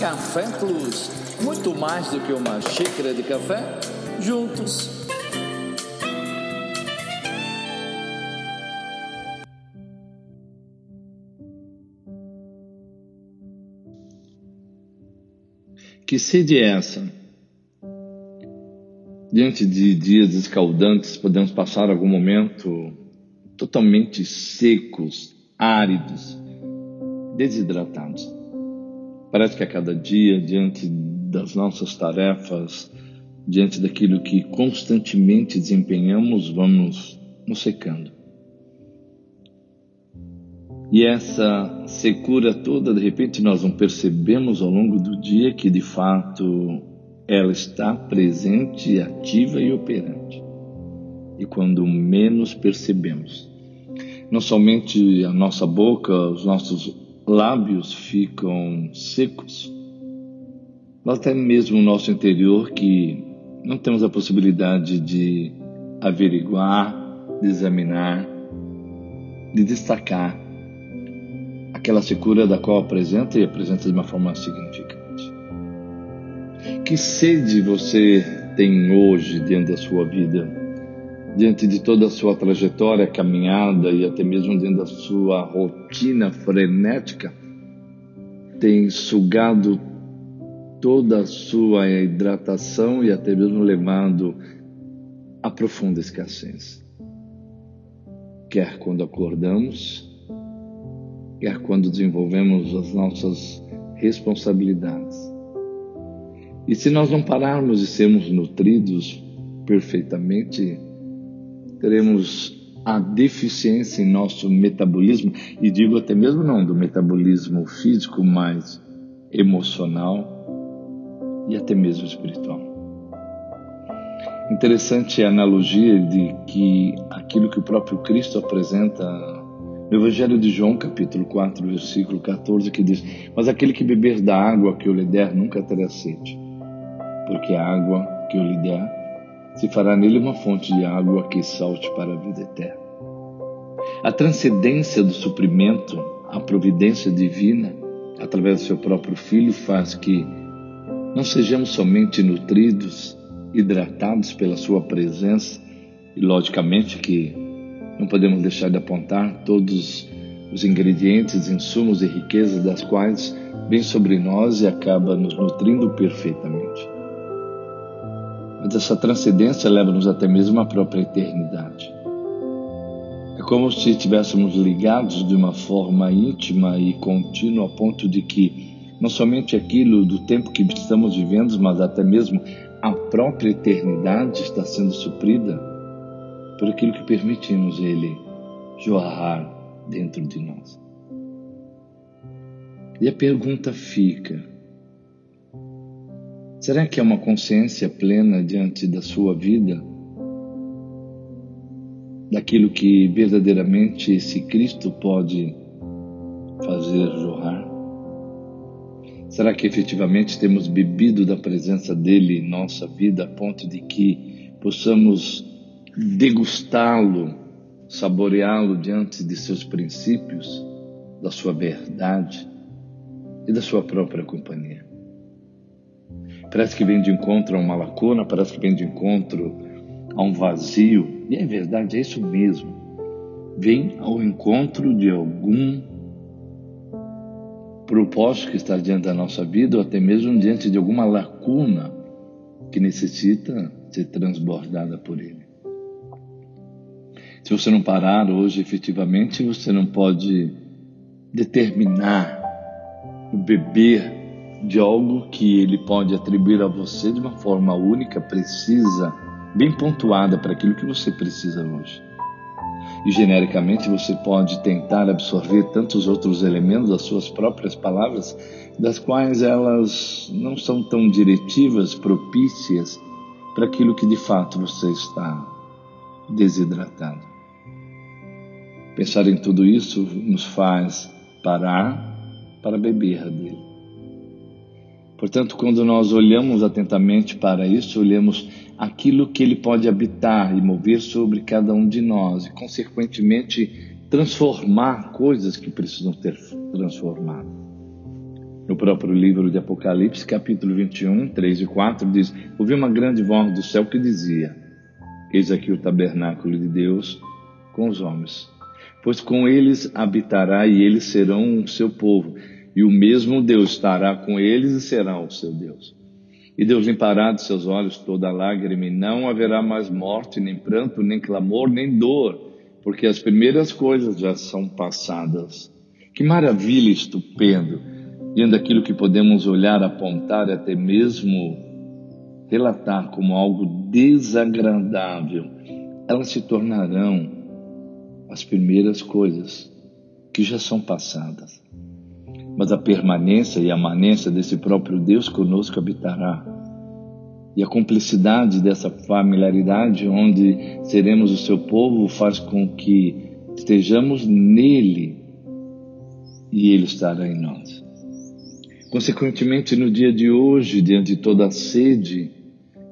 Café Plus. Muito mais do que uma xícara de café, juntos. Que sede é essa? Diante de dias escaldantes, podemos passar algum momento totalmente secos, áridos, desidratados. Parece que a cada dia, diante das nossas tarefas, diante daquilo que constantemente desempenhamos, vamos nos secando. E essa secura toda, de repente, nós não percebemos ao longo do dia que de fato ela está presente, ativa e operante. E quando menos percebemos, não somente a nossa boca, os nossos lábios ficam secos, mas até mesmo o nosso interior que não temos a possibilidade de averiguar, de examinar, de destacar aquela secura da qual apresenta e apresenta de uma forma significante. Que sede você tem hoje dentro da sua vida? diante de toda a sua trajetória, caminhada e até mesmo dentro da sua rotina frenética, tem sugado toda a sua hidratação e até mesmo levado a profunda escassez. Quer quando acordamos, quer quando desenvolvemos as nossas responsabilidades. E se nós não pararmos de sermos nutridos perfeitamente, teremos a deficiência em nosso metabolismo, e digo até mesmo não do metabolismo físico, mas emocional e até mesmo espiritual. Interessante a analogia de que aquilo que o próprio Cristo apresenta no Evangelho de João, capítulo 4, versículo 14, que diz: Mas aquele que beber da água que eu lhe der nunca terá sede, porque a água que eu lhe der se fará nele uma fonte de água que salte para a vida eterna. A transcendência do suprimento, a providência divina, através do seu próprio Filho, faz que não sejamos somente nutridos, hidratados pela sua presença, e logicamente que não podemos deixar de apontar todos os ingredientes, insumos e riquezas das quais vem sobre nós e acaba nos nutrindo perfeitamente. Mas essa transcendência leva-nos até mesmo à própria eternidade. É como se estivéssemos ligados de uma forma íntima e contínua, a ponto de que não somente aquilo do tempo que estamos vivendo, mas até mesmo a própria eternidade está sendo suprida por aquilo que permitimos Ele jorrar dentro de nós. E a pergunta fica: Será que é uma consciência plena diante da sua vida? Daquilo que verdadeiramente esse Cristo pode fazer jorrar? Será que efetivamente temos bebido da presença dele em nossa vida a ponto de que possamos degustá-lo, saboreá-lo diante de seus princípios, da sua verdade e da sua própria companhia? Parece que vem de encontro a uma lacuna, parece que vem de encontro a um vazio. E é verdade, é isso mesmo. Vem ao encontro de algum propósito que está diante da nossa vida, ou até mesmo diante de alguma lacuna que necessita ser transbordada por Ele. Se você não parar hoje, efetivamente, você não pode determinar o beber de algo que ele pode atribuir a você de uma forma única, precisa, bem pontuada para aquilo que você precisa hoje. E genericamente você pode tentar absorver tantos outros elementos das suas próprias palavras, das quais elas não são tão diretivas, propícias para aquilo que de fato você está desidratado. Pensar em tudo isso nos faz parar para beber dele. Portanto, quando nós olhamos atentamente para isso, olhamos aquilo que ele pode habitar e mover sobre cada um de nós e, consequentemente, transformar coisas que precisam ter transformado. No próprio livro de Apocalipse, capítulo 21, 3 e 4, diz: Ouvi uma grande voz do céu que dizia: Eis aqui o tabernáculo de Deus com os homens, pois com eles habitará e eles serão o seu povo, e o mesmo Deus estará com eles e será o seu Deus. E Deus limpará de seus olhos toda lágrima, e não haverá mais morte, nem pranto, nem clamor, nem dor, porque as primeiras coisas já são passadas. Que maravilha estupendo! Diante daquilo que podemos olhar, apontar, até mesmo relatar como algo desagradável, elas se tornarão as primeiras coisas que já são passadas mas a permanência e a amanência desse próprio Deus conosco habitará. E a cumplicidade dessa familiaridade, onde seremos o seu povo, faz com que estejamos nele e ele estará em nós. Consequentemente, no dia de hoje, diante de toda a sede,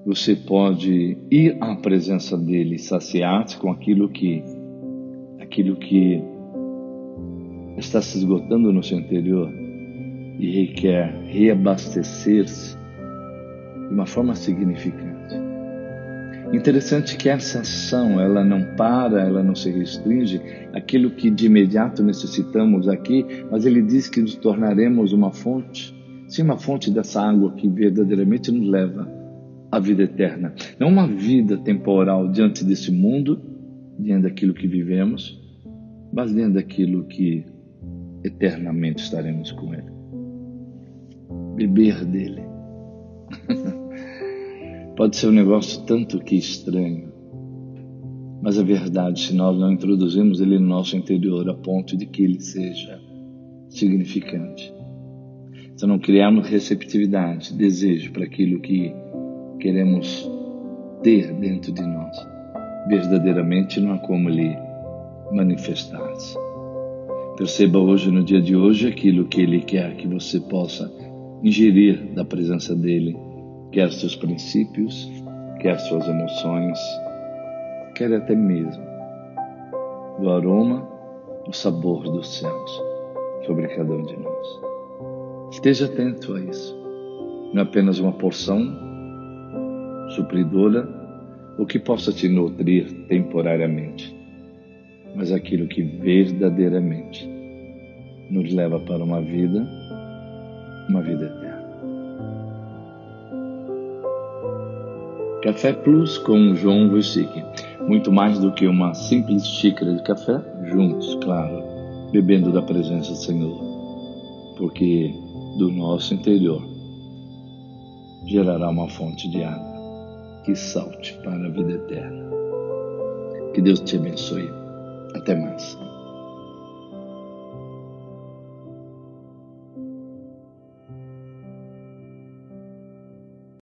você pode ir à presença dele saciar-se com aquilo que aquilo que está se esgotando no seu interior e requer reabastecer-se de uma forma significante. Interessante que essa ação, ela não para, ela não se restringe aquilo que de imediato necessitamos aqui, mas ele diz que nos tornaremos uma fonte, sim, uma fonte dessa água que verdadeiramente nos leva à vida eterna. Não uma vida temporal diante desse mundo, diante daquilo que vivemos, mas diante daquilo que eternamente estaremos com Ele. Beber dele. Pode ser um negócio tanto que estranho, mas a verdade, se nós não introduzimos ele no nosso interior a ponto de que ele seja significante, se não criarmos receptividade, desejo para aquilo que queremos ter dentro de nós, verdadeiramente não há como lhe manifestar-se. Perceba hoje, no dia de hoje, aquilo que Ele quer que você possa ingerir da presença dEle, quer seus princípios, quer suas emoções, quer até mesmo o aroma, o sabor dos céus sobre cada um de nós. Esteja atento a isso. Não é apenas uma porção supridora, o que possa te nutrir temporariamente mas aquilo que verdadeiramente nos leva para uma vida, uma vida eterna. Café Plus com João Vusic. Muito mais do que uma simples xícara de café, juntos, claro, bebendo da presença do Senhor. Porque do nosso interior gerará uma fonte de água que salte para a vida eterna. Que Deus te abençoe. Até mais.